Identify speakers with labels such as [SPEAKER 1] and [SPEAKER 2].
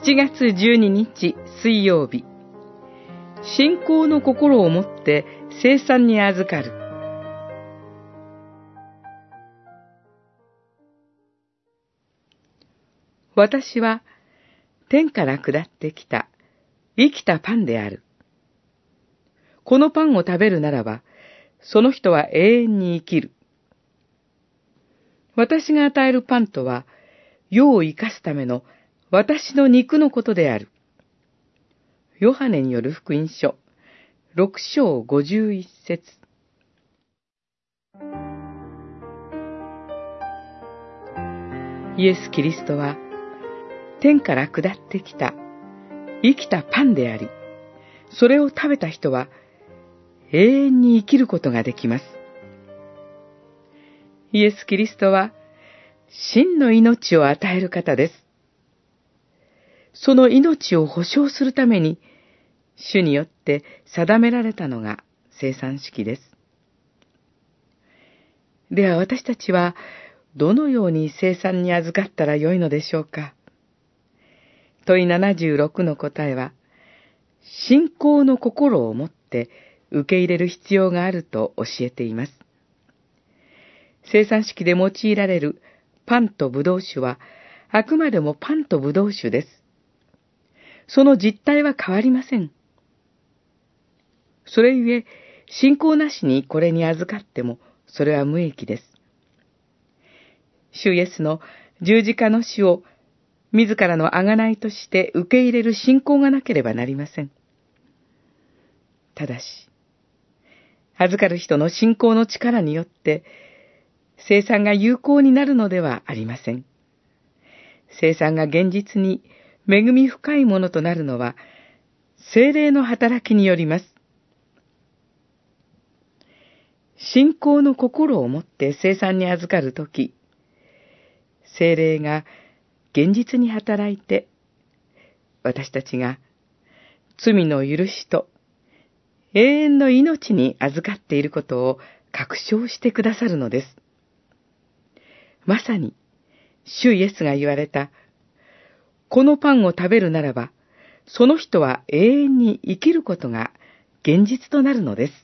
[SPEAKER 1] 7月12日水曜日信仰の心を持って生産に預かる私は天から下ってきた生きたパンである。このパンを食べるならば、その人は永遠に生きる。私が与えるパンとは、世を生かすための私の肉のことである。ヨハネによる福音書、六章五十一節。イエス・キリストは、天から下ってきた生きたパンであり、それを食べた人は永遠に生きることができます。イエス・キリストは真の命を与える方です。その命を保証するために、主によって定められたのが生産式です。では私たちはどのように生産に預かったらよいのでしょうか問い76の答えは、信仰の心を持って受け入れる必要があると教えています。生産式で用いられるパンとブドウ酒は、あくまでもパンとブドウ酒です。その実態は変わりません。それゆえ、信仰なしにこれに預かっても、それは無益です。主イエスの十字架の死を自らの贖いとして受け入れる信仰がなければなりません。ただし、預かる人の信仰の力によって、生産が有効になるのではありません。生産が現実に恵み深いものとなるのは、精霊の働きによります。信仰の心を持って生産に預かるとき、精霊が現実に働いて、私たちが罪の許しと永遠の命に預かっていることを確証してくださるのです。まさに、主イエスが言われた、このパンを食べるならば、その人は永遠に生きることが現実となるのです。